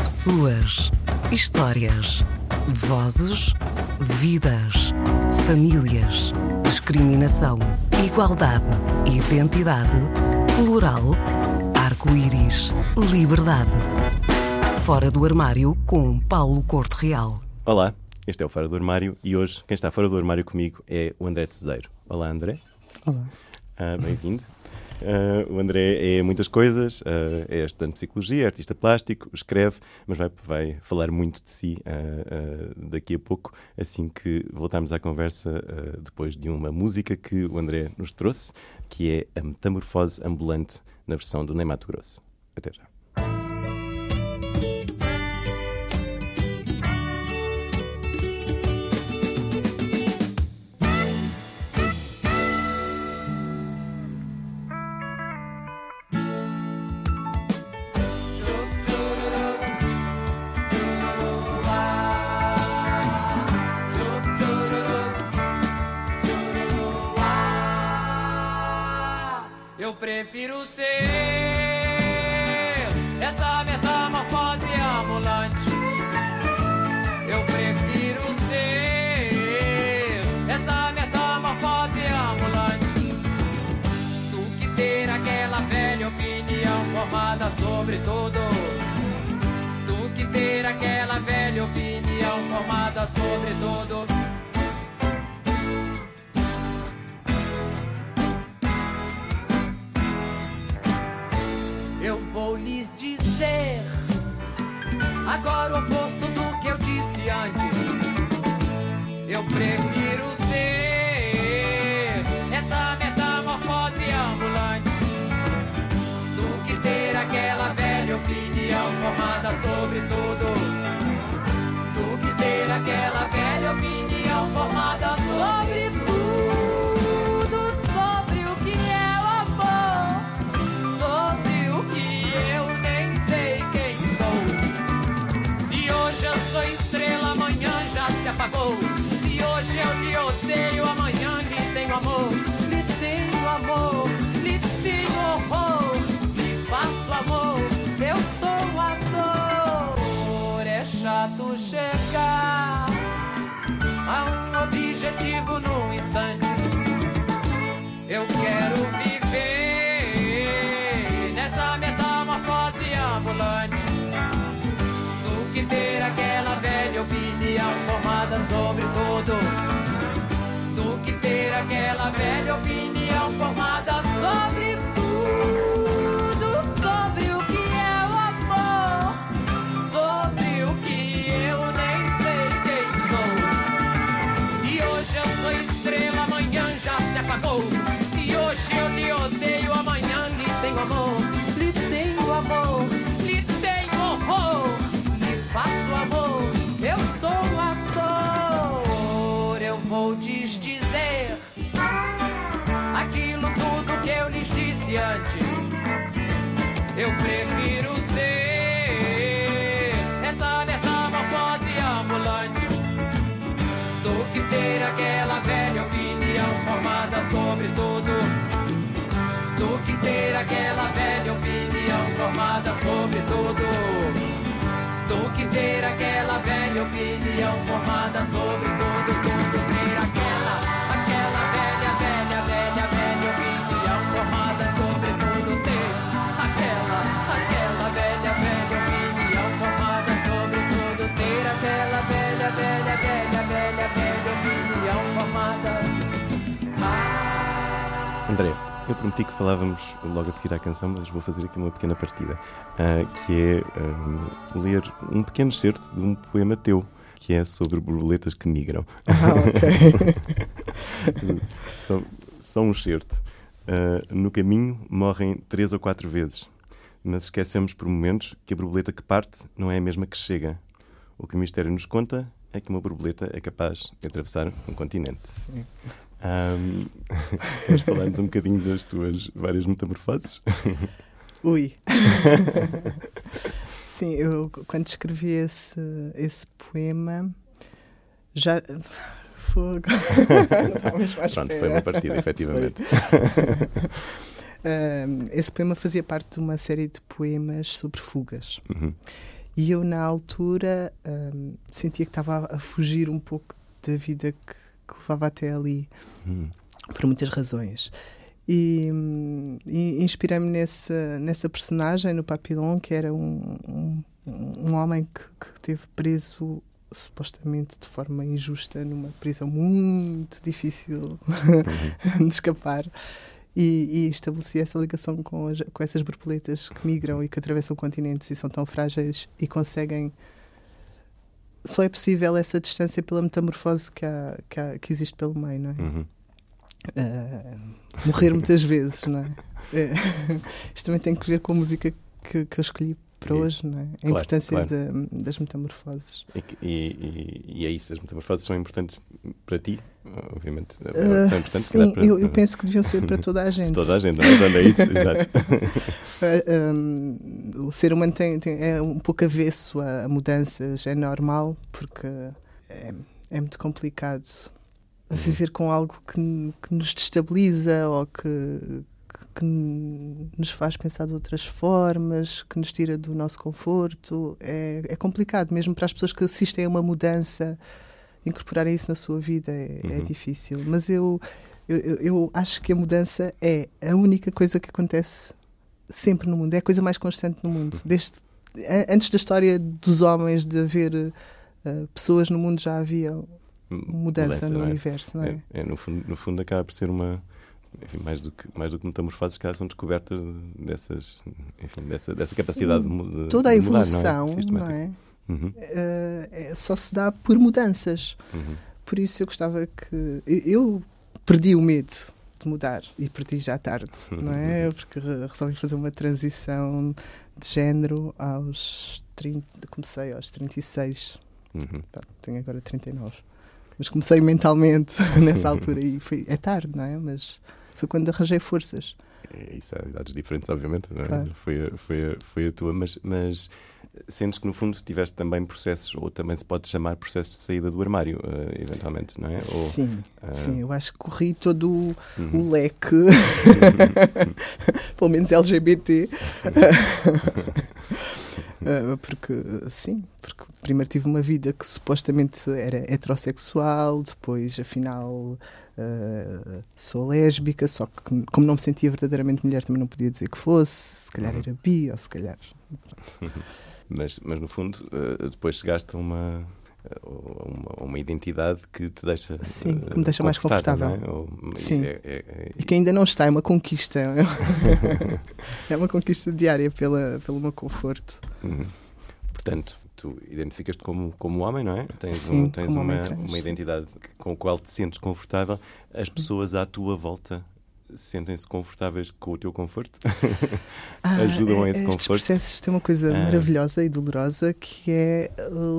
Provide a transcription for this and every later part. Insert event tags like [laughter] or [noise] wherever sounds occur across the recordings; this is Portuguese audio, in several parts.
Pessoas, histórias, vozes, vidas, famílias, discriminação, igualdade, identidade, plural, arco-íris, liberdade. Fora do armário com Paulo Corte Real. Olá, este é o Fora do Armário e hoje quem está fora do armário comigo é o André Teseiro. Olá, André. Olá. Ah, Bem-vindo. Ah, o André é muitas coisas, ah, é estudante de psicologia, artista plástico, escreve, mas vai, vai falar muito de si ah, daqui a pouco, assim que voltarmos à conversa depois de uma música que o André nos trouxe, que é a Metamorfose Ambulante na versão do Ney Mato Grosso. Até já. Do que ter aquela velha opinião formada sobre tudo. Chegar a um objetivo num instante. Eu quero viver nessa metamorfose ambulante do que ter aquela velha opinião formada sobre tudo. Do que ter aquela velha opinião formada sobre tudo. Aquela velha opinião formada sobre tudo. Do que ter aquela velha opinião formada sobre tudo, tudo. Ter aquela, aquela velha, velha, velha, velha opinião formada sobre tudo. Ter aquela, aquela velha, velha opinião formada sobre tudo. Ter aquela velha, velha, velha, velha, velha opinião formada. Ah. Eu prometi que falávamos logo a seguir à canção, mas vou fazer aqui uma pequena partida, ah, que é ah, ler um pequeno excerto de um poema teu, que é sobre borboletas que migram. Ah, ok. [laughs] só, só um excerto. Ah, no caminho morrem três ou quatro vezes, mas esquecemos por momentos que a borboleta que parte não é a mesma que chega. O que o mistério nos conta é que uma borboleta é capaz de atravessar um continente. Sim. Ahm, [laughs] queres falar-nos um bocadinho das tuas várias metamorfoses? Ui. [laughs] Sim, eu quando escrevi esse, esse poema já. Fogo. [laughs] Pronto, foi uma partida, efetivamente. Ahm, esse poema fazia parte de uma série de poemas sobre fugas. Uhum. E eu, na altura, hum, sentia que estava a fugir um pouco da vida que, que levava até ali, Hum. por muitas razões. E, e inspirei-me nessa, nessa personagem, no Papillon, que era um, um, um homem que, que teve preso supostamente de forma injusta numa prisão muito difícil [laughs] de escapar e, e estabeleci essa ligação com, as- com essas borboletas que migram e que atravessam continentes e são tão frágeis e conseguem só é possível essa distância pela metamorfose que, há, que, há- que existe pelo meio, não é? Uhum. Ah, morrer muitas vezes, não é? É, [laughs] Isto também tem que ver com a música que, que eu escolhi para Isso. hoje, não é? A Claro, importância claro. da- das metamorfoses. E, e, e, é isso, as metamorfoses são importantes para ti, obviamente. Ah, são importantes, sim, para, eu, eu penso que deviam ser para toda a [laughs] gente. Toda a gente, não é? É isso, exato. [laughs] Ah, hum, o ser humano tem, tem- é um pouco avesso a, mudanças, é normal, porque é, é muito complicado viver com algo que, que nos destabiliza ou que, que- nos faz pensar de outras formas, que nos tira do nosso conforto. É, é complicado, mesmo para as pessoas que assistem a uma mudança, incorporarem isso na sua vida é, é Uhum. difícil. Mas eu, eu, eu- acho que a mudança é a única coisa que acontece sempre no mundo, é a coisa mais constante no mundo. Desde, a- antes da história dos homens, de haver eh, pessoas no mundo, já havia mudança, no não é? universo, não é? É, é, no, fundo, no fundo acaba por ser uma enfim, mais do que mais do que metamorfoses que são descobertas dessas enfim, dessa, dessa Sim. capacidade de, mu- de, Toda a de mudar, evolução, não é? não é? Uhum, é- só se dá por mudanças. uhum. Por isso eu gostava que. Eu, perdi o medo de mudar e perdi já tarde, não é? Porque re- resolvi fazer uma transição de género aos 30. Comecei aos 36. Uhum. Pá, tenho agora 39. Mas comecei mentalmente [laughs] nessa [laughs] altura e foi, é tarde, não é? Mas foi quando arranjei forças. É isso, há idades diferentes, obviamente. é? Claro. Foi, a, foi, foi a tua, mas, mas sentes que no fundo tiveste também processos, ou também se pode chamar processos de saída do armário, eh, eventualmente, não é? Ou, sim, ah, sim, eu acho que corri todo o, uhum. o leque, [laughs] pelo menos LGBT. Ah, [laughs] porque, sim, porque primeiro tive uma vida que supostamente era heterossexual, depois, afinal, ah, sou lésbica, só que, como não me sentia verdadeiramente mulher, também não podia dizer que fosse, se calhar Uhum. era bi, ou se calhar. [laughs] Mas, mas no fundo, eh, depois chegaste a uma, a uma, uma identidade que te deixa. Sim, eh, que me deixa mais não é? confortável. Ou- e Sim. é- é- é- E que ainda não está, é uma conquista. [laughs] é uma conquista diária pela, pelo meu conforto. Uhum. Portanto, tu identificas-te como, como homem, não é? Tens, Sim, um, tens uma, uma identidade com a qual te sentes confortável. As pessoas à tua volta sentem-se confortáveis com o teu conforto? [laughs] [laughs] Ajudam a esse Ah, estes conforto? processos têm uma coisa Ah. maravilhosa e dolorosa que é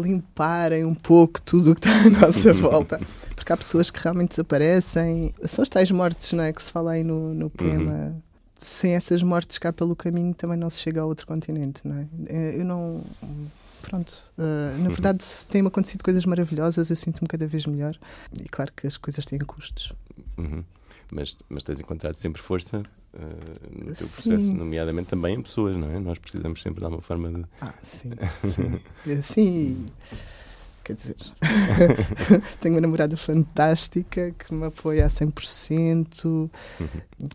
limparem um pouco tudo o que está à nossa [laughs] volta. Porque há pessoas que realmente desaparecem. São as tais mortes, não é? Que se fala aí no, no poema. Uhum. Sem essas mortes cá pelo caminho também não se chega a outro continente, não é? Eh, Eu não. Pronto, eh, Uhum. na verdade têm-me acontecido coisas maravilhosas, eu sinto-me cada vez melhor. E claro que as coisas têm custos. Uhum. Mas, mas tens encontrado sempre força eh, no teu Sim. processo, nomeadamente também em pessoas, não é? Nós precisamos sempre de alguma forma de. Ah, sim, [laughs] sim. É, Sim, quer dizer, [laughs] tenho uma namorada fantástica que me apoia a 100%, Uhum.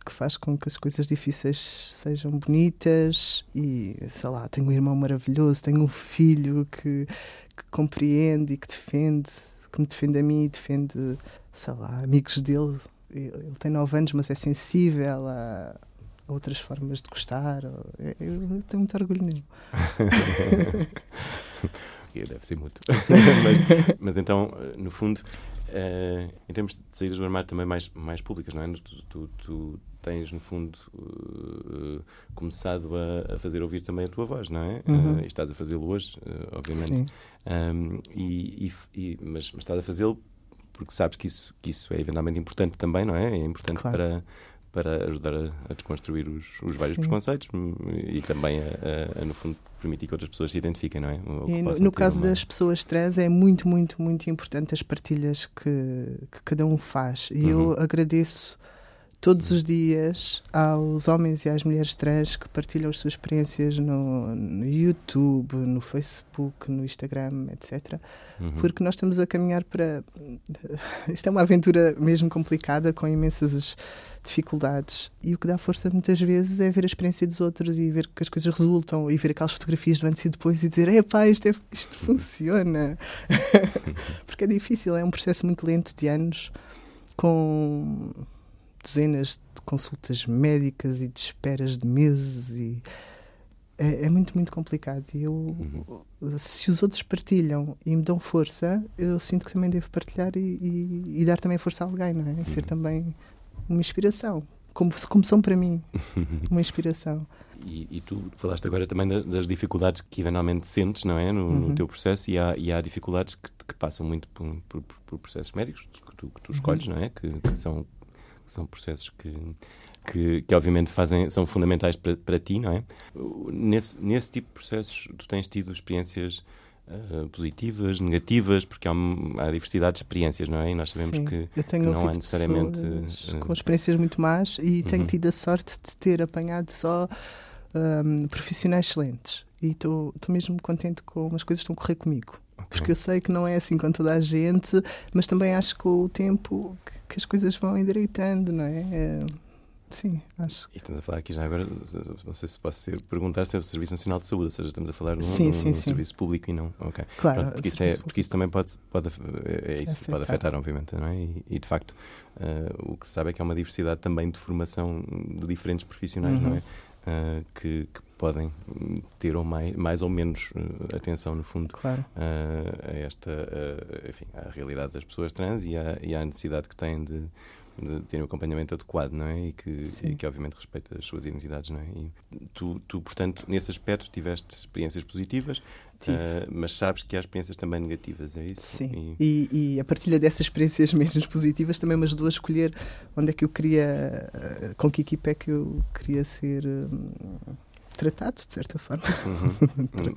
que faz com que as coisas difíceis sejam bonitas e, sei lá, tenho um irmão maravilhoso, tenho um filho que, que compreende e que defende, que me defende a mim e defende, sei lá, amigos dele. Ele tem 9 anos, mas é sensível a outras formas de gostar. Eu, eu tenho muito orgulho nele. [laughs] deve ser mútuo. [laughs] mas, mas então, eh, no fundo, eh, em termos de saídas do armário também mais, mais públicas, não é? Tu, tu- tu tens, no fundo, eh, começado a, a fazer ouvir também a tua voz, não é? Uhum. Eh, e estás a fazê-lo hoje, obviamente. Um, e, e- e- mas, mas estás a fazê-lo porque sabes que isso, que isso é eventualmente importante também, não é? É importante Claro. para, para ajudar a, a desconstruir os, os vários Sim. preconceitos e também, a, a- no fundo, permitir que outras pessoas se identifiquem, não é? No, no caso uma- das pessoas trans é muito, muito, muito importante as partilhas que, que cada um faz. E eu Uhum. agradeço todos os dias aos homens e às mulheres trans que partilham as suas experiências no, no YouTube, no Facebook, no Instagram, etc. Uhum. Porque nós estamos a caminhar para. Isto é uma aventura mesmo complicada, com imensas dificuldades. E o que dá força muitas vezes é ver a experiência dos outros e ver que as coisas resultam e ver aquelas fotografias do antes e depois e dizer: epá, isto, é, isto funciona. [laughs] Porque é difícil, é um processo muito lento de anos, com dezenas de consultas médicas e de esperas de meses e é, é muito, muito complicado. E eu, Uhum. se os outros partilham e me dão força, eu sinto que também devo partilhar e, e- e dar também força a alguém, não é? E Ser Uhum. também uma inspiração. Como, como são para mim, [laughs] uma inspiração. E, e tu falaste agora também da- das dificuldades que eventualmente sentes, não é? No, no Uhum. teu processo, e há, e há dificuldades que, que passam muito por, por- por- processos médicos que tu, que tu escolhes, não é? Que, que são, são processos que, que, que obviamente fazem, são fundamentais para, para ti, não é? Nesse, nesse tipo de processos, tu tens tido experiências ah, positivas, negativas, porque há, um- há diversidade de experiências, não é? E nós sabemos Sim, que tenho não há necessariamente, pessoas eh, com experiências muito más e tenho Uhum. tido a sorte de ter apanhado só hum, profissionais excelentes. E estou mesmo contente com as coisas que estão a correr comigo. Porque eu sei que não é assim com toda a gente, mas também acho que com o tempo que, as coisas vão endireitando, não é? É, Sim, acho que E estamos a falar aqui já agora, não sei se posso ser, perguntar se é o Serviço Nacional de Saúde, ou seja, estamos a falar de um, Sim, de um sim, sim. serviço público e não. Ok. Claro, Pronto, porque, isso é, porque isso também pode, pode, é é isso, Afetar. pode afetar, obviamente, não é? E, e, de facto, eh, o que se sabe é que há uma diversidade também de formação de diferentes profissionais, não é? Uhum. Eh, que, que podem ter ou mais, mais ou menos eh, atenção, no fundo, claro. a, a esta, a, enfim, à realidade das pessoas trans e à, e à necessidade que têm de, de terem um acompanhamento adequado, não é? E que, e que obviamente respeita as suas identidades, não é? E tu, tu, portanto, nesse aspecto tiveste experiências positivas, ah, mas sabes que há experiências também negativas, é isso? Sim, E- e, e a partilha dessas experiências mesmo positivas também me ajudou a escolher onde é que eu queria, eh, com que equipa é que eu queria ser hum, tratado, de certa forma. [laughs] Uhum.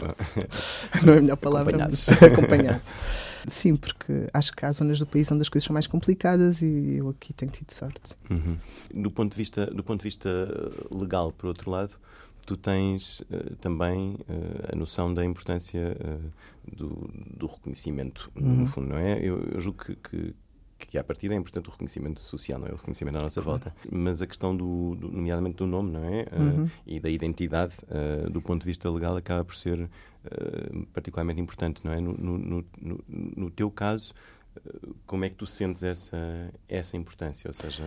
Não é a melhor palavra, Acompanhado. mas acompanhado. Sim, porque acho que há zonas do país onde as coisas são mais complicadas e eu aqui tenho tido sorte. Uhum. Do ponto de vista do ponto de vista eh, legal, por outro lado, tu tens eh, também eh, a noção da importância eh, do, do reconhecimento, Uhum. no fundo, não é? Eu, eu julgo que, que que à partida é importante o reconhecimento social, não é? O reconhecimento à nossa volta. Mas a questão, do, do- nomeadamente do nome, não é? Eh, Uhum. e da identidade, eh, do ponto de vista legal, acaba por ser eh, particularmente importante, não é? No, no, no, no- teu caso, como é que tu sentes essa, essa importância? Ou seja,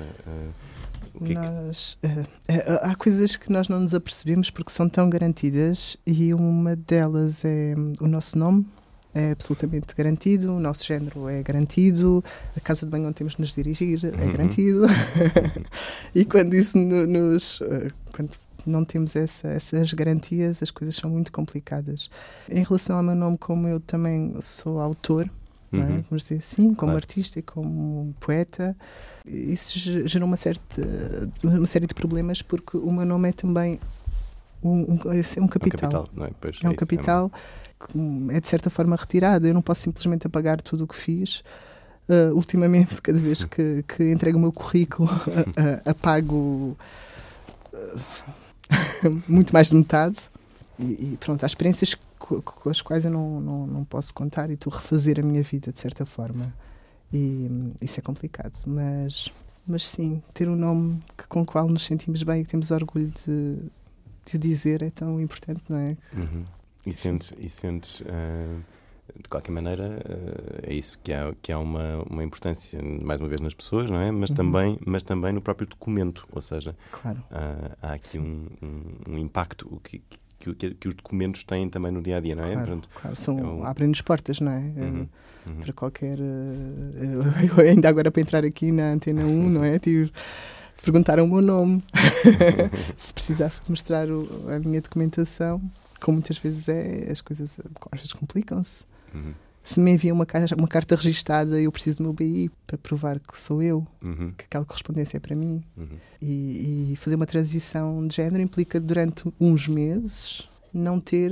o que é que... Nós, eh, há coisas que nós não nos apercebemos porque são tão garantidas e uma delas é hum, o nosso nome. É absolutamente garantido, o nosso género é garantido, a casa de banho onde temos de nos dirigir é Uhum. garantido. [laughs] e quando isso no- nos. eh, Quando não temos essa- essas garantias, as coisas são muito complicadas. Em relação ao meu nome, como eu também sou autor, é? Uhum. vamos dizer assim, como Claro. artista e como poeta, isso ge- gerou uma, certa, uma série de problemas porque o meu nome é também um, um, é um É um capital. capital, não é? Pois, É um isso, capital que é de certa forma retirado. Eu não posso simplesmente apagar tudo o que fiz. Uh, ultimamente, [laughs] cada vez que, que entrego o meu currículo, [laughs] uh, uh, [laughs] apago muito mais de metade. E, e pronto, há experiências co- com as quais eu não, não, não posso contar e a refazer a minha vida de certa forma. E hum, isso é complicado. Mas, mas sim, ter um nome que, com o qual nos sentimos bem e que temos orgulho de, de o dizer é tão importante, não é? Uhum. E sentes, e sentes ah, de qualquer maneira, ah, é isso que há, que há uma, uma importância, mais uma vez, nas pessoas, não é? Mas, Uhum. também, mas também no próprio documento, ou seja, Claro. há, há aqui um, um, um impacto que, que, que, que os documentos têm também no dia a dia, não é? Claro, Portanto, claro. São, é um- Abrem-nos portas, não é? Uhum, Eh, uhum. Para qualquer. eh, [laughs] eu ainda agora para entrar aqui na Antena 1, não é? Tive. Perguntaram o meu nome. [laughs] Se precisasse de mostrar o- a minha documentação, como muitas vezes é, as coisas às vezes complicam-se. Uhum, Se me enviam uma, caixa, uma carta registada, eu preciso do meu BI para provar que sou eu, uhum, que aquela correspondência é para mim. uhum. E, e fazer uma transição de género implica, durante uns meses, não ter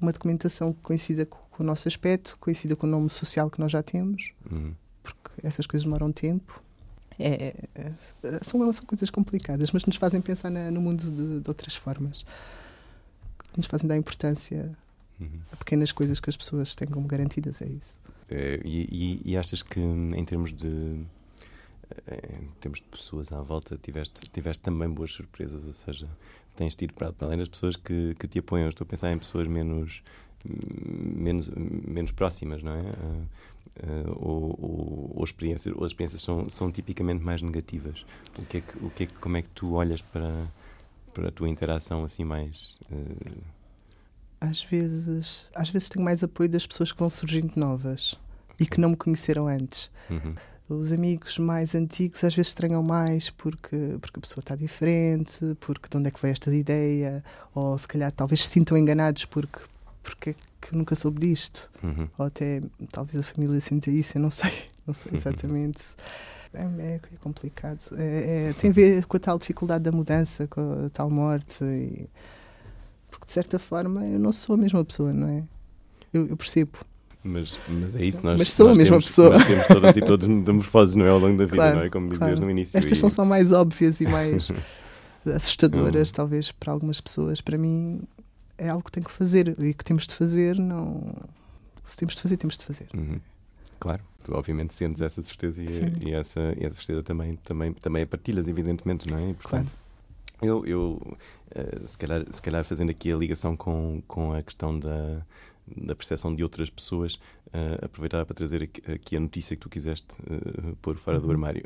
uma documentação que coincida com, com o nosso aspecto, coincida com o nome social que nós já temos, uhum. porque essas coisas demoram tempo. É, é, são, são coisas complicadas, mas nos fazem pensar na- no mundo de, de outras formas. Nos fazem dar importância Uhum. a pequenas coisas que as pessoas têm como garantidas, é isso. Eh, e, e- e achas que em termos de eh, em termos de pessoas à volta tiveste, tiveste também boas surpresas, ou seja, tens tido para, para além das pessoas que, que te apoiam, estou a pensar em pessoas menos menos, menos próximas, não é? Eh, eh, ou, ou, ou experiências, ou as experiências são, são tipicamente mais negativas. O que é que, o que é que, como é que tu olhas para, para a tua interação assim mais eh, Às vezes, às vezes tenho mais apoio das pessoas que vão surgindo novas e que não me conheceram antes. uhum, Os amigos mais antigos às vezes estranham mais porque, porque a pessoa está diferente, porque de onde é que veio esta ideia, ou se calhar talvez se sintam enganados porque, porque é que eu nunca soube disto, uhum, ou até talvez a família sinta isso, eu não sei, não sei exatamente. É, é- é complicado. É- é- tem a ver com a tal dificuldade da mudança, com a tal morte. e- porque de certa forma eu não sou a mesma pessoa, não é? Eu, eu percebo. Mas, mas é isso, nós, Mas sou a nós mesma temos, pessoa. Nós temos todas e todos [laughs] metamorfoses, não é? Ao longo da vida, Claro, não é? Como dizias claro. no início. Estas e- são só mais óbvias e mais [laughs] assustadoras, Hum. talvez, para algumas pessoas. Para mim, é algo que tenho que fazer e que temos de fazer. Não... Se temos de fazer, temos de fazer. Uhum. Claro, tu obviamente sentes essa certeza e, e essa, e essa certeza também, também, também a partilhas, evidentemente, não é? E, portanto, Eu, eu eh, se, calhar, se calhar fazendo aqui a ligação com, com a questão da, da percepção de outras pessoas, eh, aproveitar para trazer aqui, aqui a notícia que tu quiseste eh, pôr fora Uhum. do armário.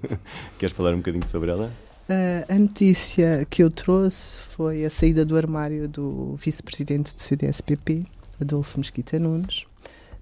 [laughs] Queres falar um bocadinho sobre ela? Uh, a notícia que eu trouxe foi a saída do armário do vice-presidente do CDSPP, Adolfo Mesquita Nunes.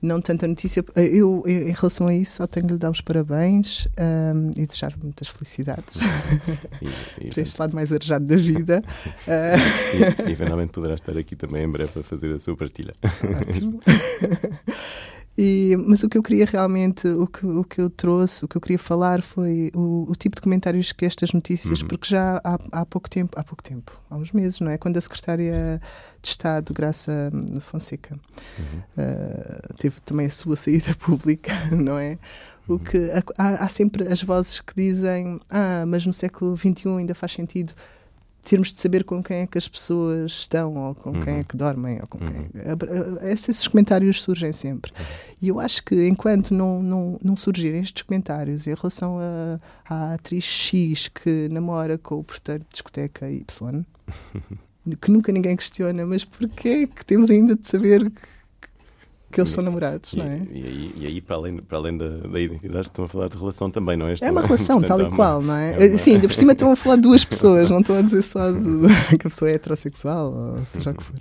Não tanta notícia. Eu, eu, em relação a isso, só tenho de lhe dar os parabéns um, e desejar muitas felicidades [laughs] E, e, para este lado mais arejado da vida. Uh, [laughs] e, e eventualmente poderá estar aqui também em breve a fazer a sua partilha. Ótimo. [laughs] E, mas o que eu queria realmente, o que, o que eu trouxe, o que eu queria falar foi o, o tipo de comentários que estas notícias, Uhum. porque já há, há pouco tempo, há pouco tempo, há uns meses, não é? Quando a secretária de Estado, Graça Fonseca, Uhum. uh, teve também a sua [laughs] saída pública, não é? O Uhum. que há, há sempre as vozes que dizem, ah, mas no século XXI ainda faz sentido termos de saber com quem é que as pessoas estão ou com quem Uhum. é que dormem ou com Uhum. quem é- esses esses comentários surgem sempre e eu acho que enquanto não, não, não surgirem estes comentários em relação a, à atriz X que namora com o porteiro de discoteca Y [laughs] que nunca ninguém questiona mas porquê que temos ainda de saber que, que eles são namorados E, não é? e aí, e aí, para além, para além da, da identidade, estão a falar de relação também, não é? É uma relação, [laughs] Portanto, tal e uma- qual, não é? é uma- Sim, ainda por cima estão a falar de duas pessoas, não estão a dizer só de, [laughs] que a pessoa é heterossexual, ou seja o que for.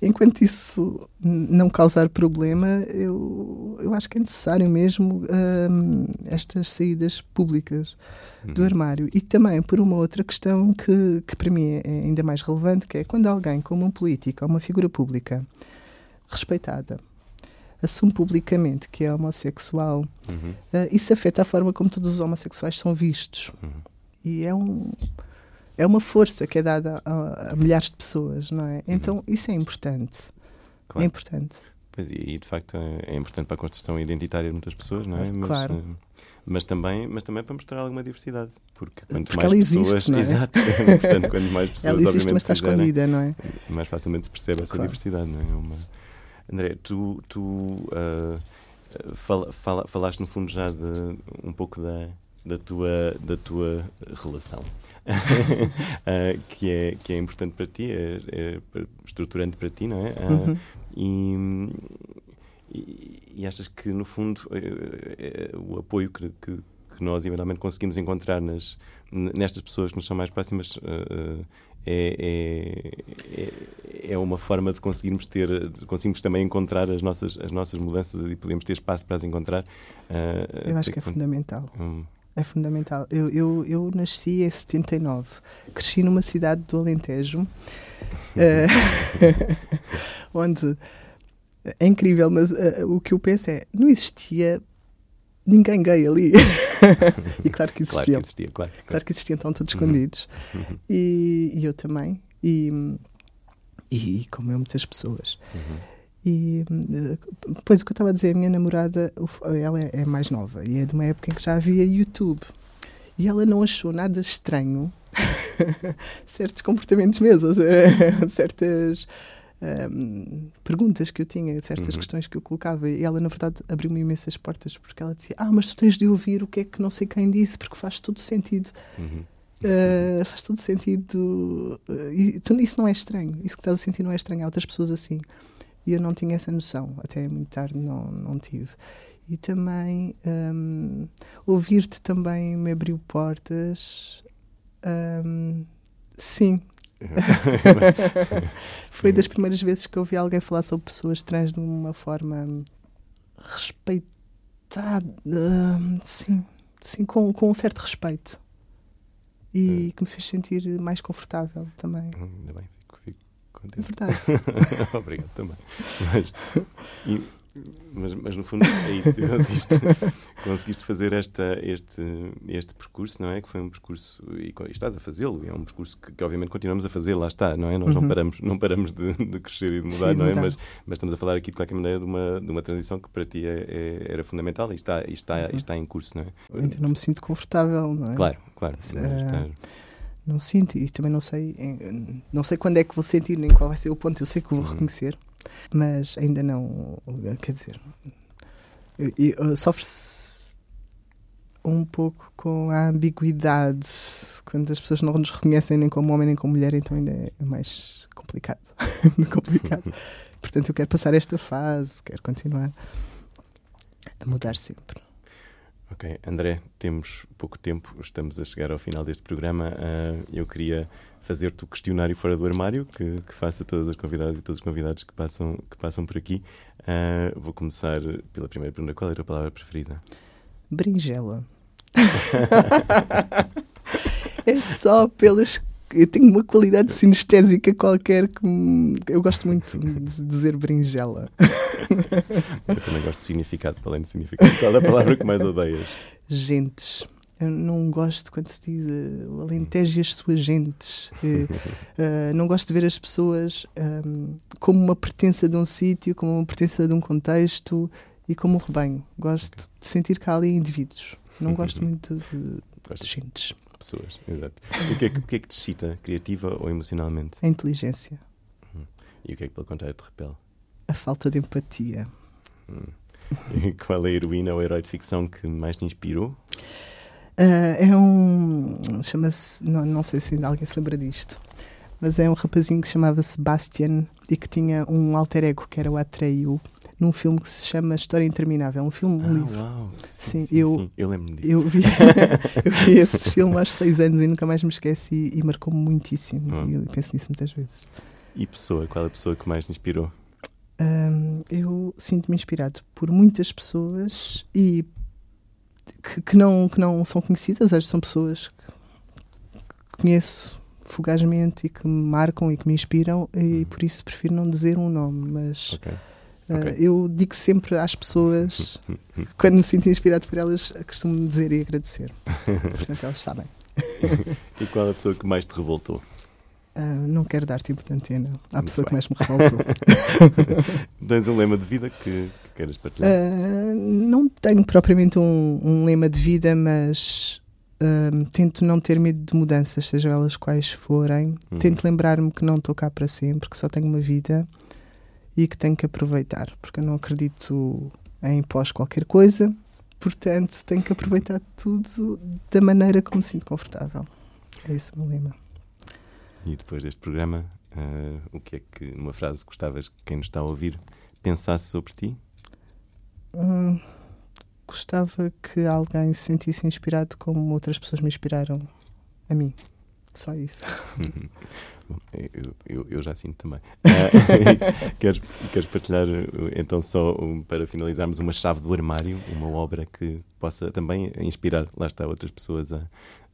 Enquanto isso não causar problema, eu, eu acho que é necessário mesmo hum, estas saídas públicas do Uhum. armário. E também por uma outra questão que, que para mim é ainda mais relevante, que é quando alguém, como um político ou uma figura pública respeitada, assume publicamente que é homossexual Uhum. Uh, isso afeta a forma como todos os homossexuais são vistos. Uhum. E é, um, é uma força que é dada a, a milhares de pessoas, não é? Então isso é importante. Claro. É importante. Pois, e, de facto é, é importante para a construção identitária de muitas pessoas, não é? Mas, Claro. eh, mas, também, mas também para mostrar alguma diversidade. Porque quanto Porque mais ela existe, pessoas. não é? Exato. [laughs] Portanto, quanto mais pessoas Ela existe, mas está escondida, não é? mais facilmente se percebe essa Claro. diversidade, não é? É uma- André, tu, tu ah, fala- fala- falaste no fundo já de um pouco da, da, tua, da tua relação. [laughs] Ah, que, é, que é importante para ti, é, é estruturante para ti, não é? Ah, Uhum. e, e, e achas que, no fundo, eh, eh, o apoio que, que, que nós, eventualmente, conseguimos encontrar nas, nestas pessoas que nos são mais próximas eh, é, é, é uma forma de conseguirmos ter, de conseguirmos também encontrar as nossas, as nossas mudanças e podemos ter espaço para as encontrar. eh, Eu acho que é fundamental. Hum, É fundamental. Eu, eu, eu nasci em 79. Cresci numa cidade do Alentejo, [laughs] eh, [laughs] onde é incrível, mas eh, o que eu penso é não existia ninguém gay ali. [laughs] e claro que claro que existiam. existia, claro. Claro que existiam, estão todos Uhum. escondidos. Uhum, E, e eu também. E, e, como eu, muitas pessoas. uhum, E depois o que eu estava a dizer, a minha namorada, ela é, mais nova e é de uma época em que já havia YouTube. E ela não achou nada estranho [laughs] certos comportamentos meus, seja, [laughs] certas perguntas que eu tinha, certas Uhum. questões que eu colocava. E ela, na verdade, abriu-me imensas portas porque ela dizia: Ah, mas tu tens de ouvir o que é que não sei quem disse, porque faz todo sentido. Uhum. Uh, faz todo sentido. Uh, e tu, isso não é estranho. Isso que estás a sentir não é estranho. Há outras pessoas assim. E eu não tinha essa noção. Até muito tarde não, não tive. E também um, ouvir-te também me abriu portas. Um, sim. [laughs] Foi das primeiras vezes que eu ouvi alguém falar sobre pessoas trans de uma forma respeitada. sim. Sim, com, com um certo respeito. E que me fez sentir mais confortável também. Hum, Ainda bem, fico, fico É contente. verdade. [laughs] Obrigado também. Mas, e- mas, mas no fundo é isso, [laughs] conseguiste, conseguiste fazer esta, este, este percurso, não é? Que foi um percurso, e, e estás a fazê-lo, é um percurso que, que obviamente continuamos a fazer, lá está, não é? Nós não Uhum. paramos, não paramos de, de crescer e de mudar, Sim, não é? mudar. Mas, mas estamos a falar aqui de qualquer maneira de uma, de uma transição que para ti é, é- era fundamental e está, e está, e está em curso, não é? Ainda não me sinto confortável, não é? Claro, claro. Eh, mas está- Não sinto e também não sei, não sei quando é que vou sentir nem qual vai ser o ponto. Eu sei que vou Uhum. reconhecer, mas ainda não. Quer dizer, eu- sofre-se um pouco com a ambiguidade quando as pessoas não nos reconhecem nem como homem nem como mulher, então ainda é mais complicado. [laughs] Complicado. [laughs] Portanto, eu quero passar esta fase, quero continuar a mudar sempre. Ok, André, temos pouco tempo, estamos a chegar ao final deste programa. Ah, eu queria fazer-te o questionário fora do armário, que, que a todas as convidadas e todos os convidados que passam, que passam por aqui. Ah, vou começar pela primeira pergunta: qual era a palavra preferida? Berinjela. [laughs] é só pelas. Eu tenho uma qualidade sinestésica qualquer que eu gosto muito de dizer berinjela. [laughs] Eu também gosto de significado, para além de significado. Qual é a palavra que mais odeias? Gentes. Eu não gosto quando se diz eh, o Alentejo e as suas gentes. Eh, [laughs] não gosto de ver as pessoas ehm, como uma pertença de um sítio, como uma pertença de um contexto e como um rebanho. Gosto de sentir que há ali indivíduos. Não gosto [laughs] muito de, de gentes. Pessoas, exato. O que, é que, o que é que te excita, criativa ou emocionalmente? A inteligência. E o que é que, pelo contrário, te repele? A falta de empatia. E qual é a heroína ou herói de ficção que mais te inspirou? Ah, é um. Chama-se. Não, não sei se ainda alguém se lembra disto. Mas é um rapazinho que chamava-se Bastian e que tinha um alter ego que era o Atreyu num filme que se chama História Interminável. Um filme, um Ah, livro. uau! Sim, sim, eu- sim, eu lembro-me disso. Eu vi, [laughs] eu vi esse filme aos seis anos e nunca mais me esqueci e marcou-me muitíssimo. Ah. E eu penso nisso muitas vezes. E pessoa? Qual é a pessoa que mais te inspirou? Hum, eu sinto-me inspirado por muitas pessoas e que, que não, que não são conhecidas, às vezes são pessoas que, que conheço fugazmente e que me marcam e que me inspiram e por isso prefiro não dizer um nome, mas Ok. uh, ok. eu digo sempre às pessoas, [laughs] quando me sinto inspirado por elas, costumo dizer e agradecer. Portanto, elas sabem. [laughs] E qual é a pessoa que mais te revoltou? Ah, não quero dar tempo de antena à pessoa que bem. mais me revoltou. [laughs] Tens um lema de vida que, que queres partilhar? Ah, não tenho propriamente um, um lema de vida, mas ah, tento não ter medo de mudanças, sejam elas quais forem. Uhum. Tento lembrar-me que não estou cá para sempre, que só tenho uma vida e que tenho que aproveitar, porque eu não acredito em pós qualquer coisa, portanto tenho que aproveitar tudo da maneira como me sinto confortável. É esse o meu lema. E depois deste programa, ah, o que é que, numa frase, gostavas que quem nos está a ouvir pensasse sobre ti? Hum, gostava que alguém se sentisse inspirado como outras pessoas me inspiraram a mim. Só isso. [laughs] Bom, eu, eu, eu já sinto também. Ah, [laughs] queres, queres partilhar, uh, então, só um, para finalizarmos, uma chave do armário, uma obra que possa também inspirar, lá está, outras pessoas a,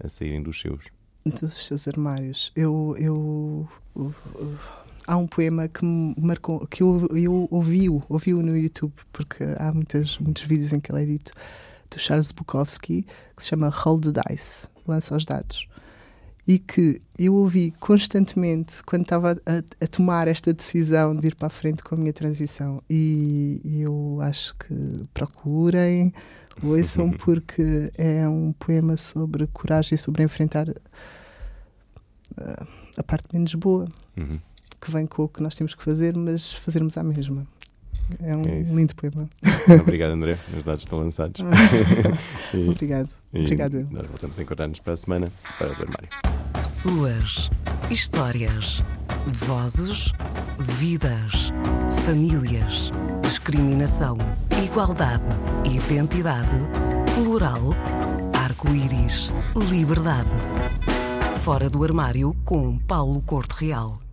a saírem dos seus? Dos seus armários. Eu, eu, eu- eu- há um poema que me marcou, que eu, eu ouvi-o, ouvi-o no YouTube, porque há muitas, muitos vídeos em que ele é dito, do Charles Bukowski, que se chama Roll the Dice, lança os dados. E que eu ouvi constantemente quando estava a, a, tomar esta decisão de ir para a frente com a minha transição. E, e eu acho que procurem, ouçam, [laughs] porque é um poema sobre coragem, sobre enfrentar a, a parte menos boa, Uhum. que vem com o que nós temos que fazer, mas fazermos a mesma. É um É lindo poema. [laughs] Obrigado, André. Os dados estão lançados. [laughs] e, Obrigado. e Obrigado eu. nós voltamos a encontrar-nos para a semana fora do armário. Pessoas, histórias, vozes, vidas, famílias, discriminação, igualdade, identidade, plural, arco-íris, liberdade. Fora do armário com Paulo Corte Real.